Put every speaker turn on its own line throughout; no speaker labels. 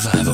Survival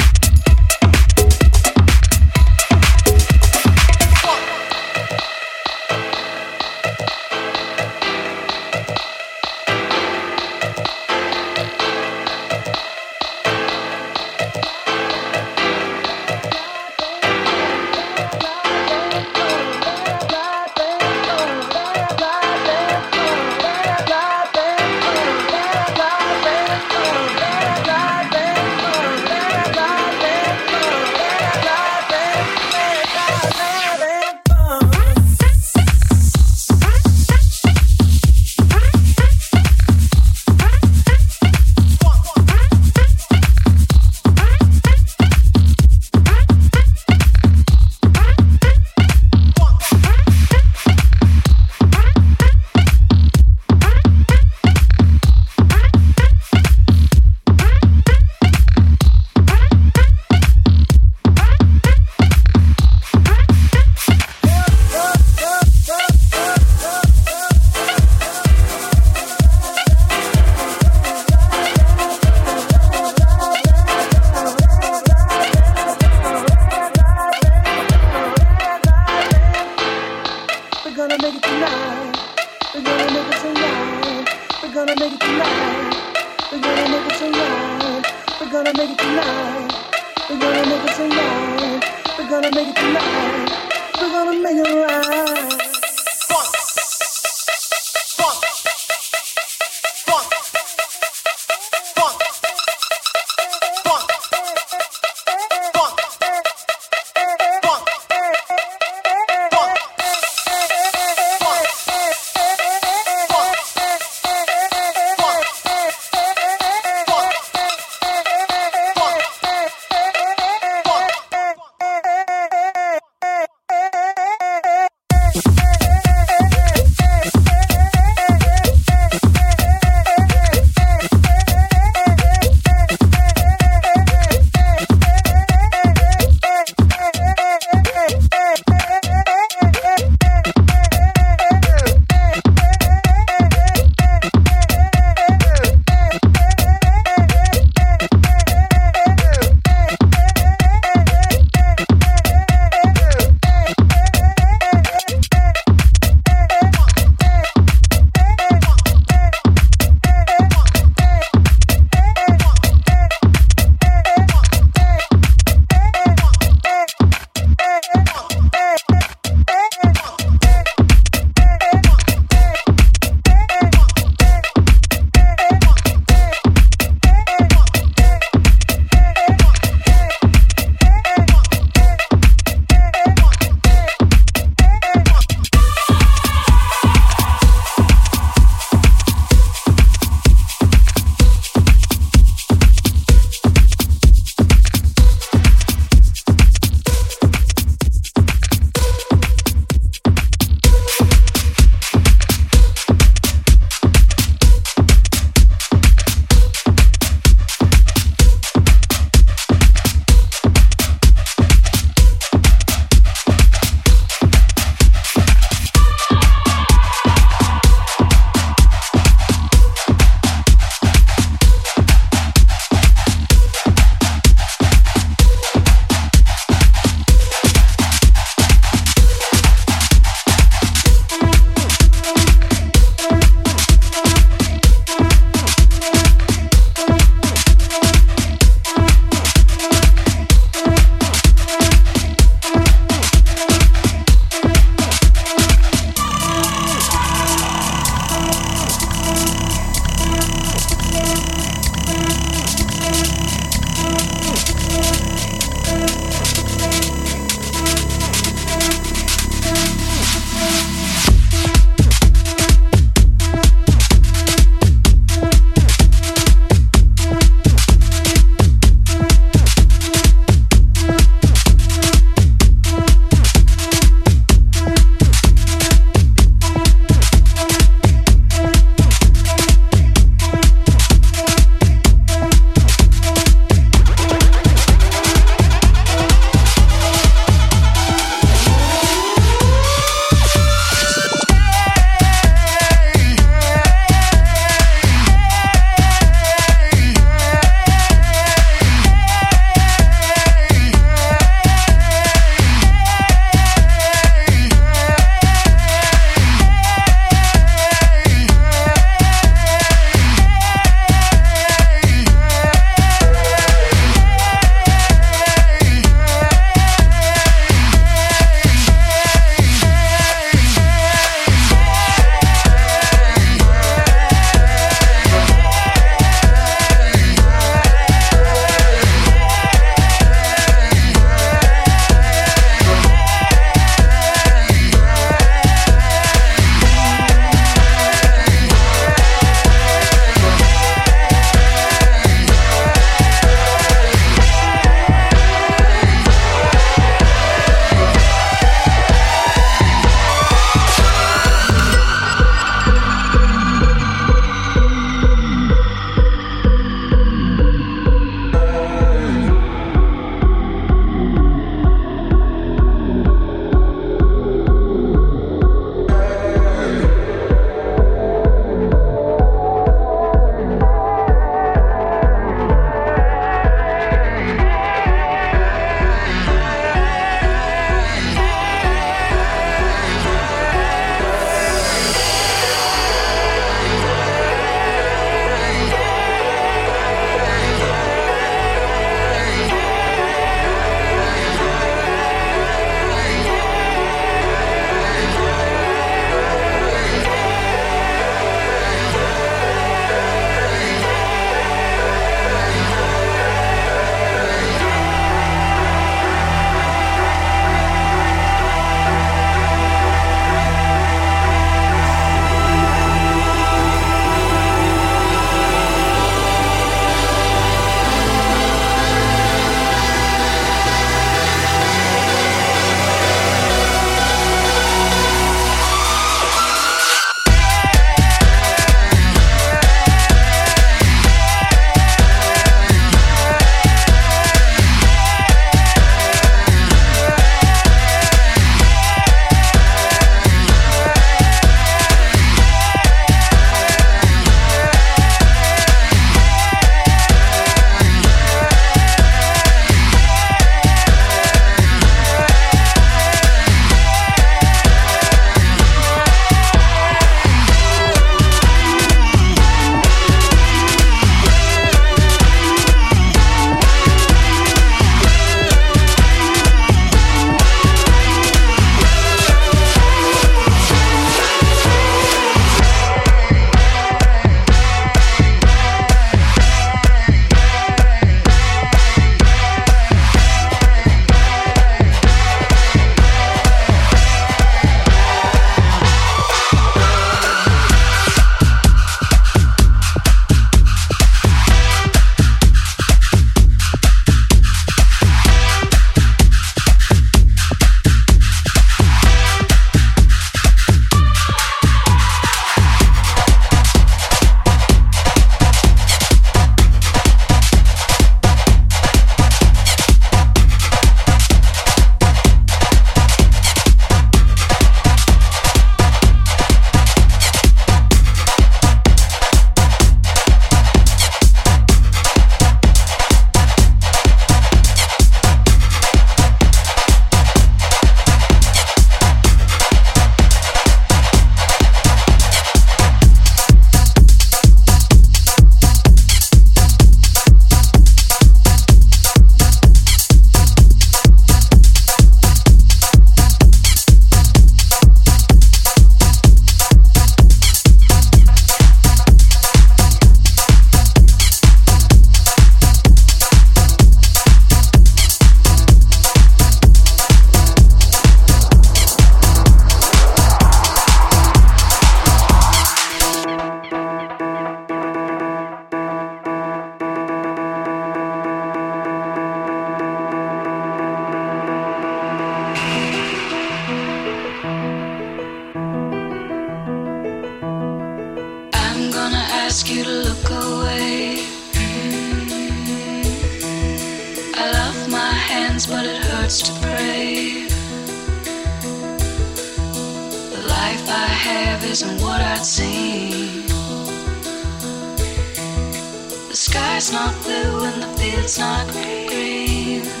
The
sky's not blue and the field's not green.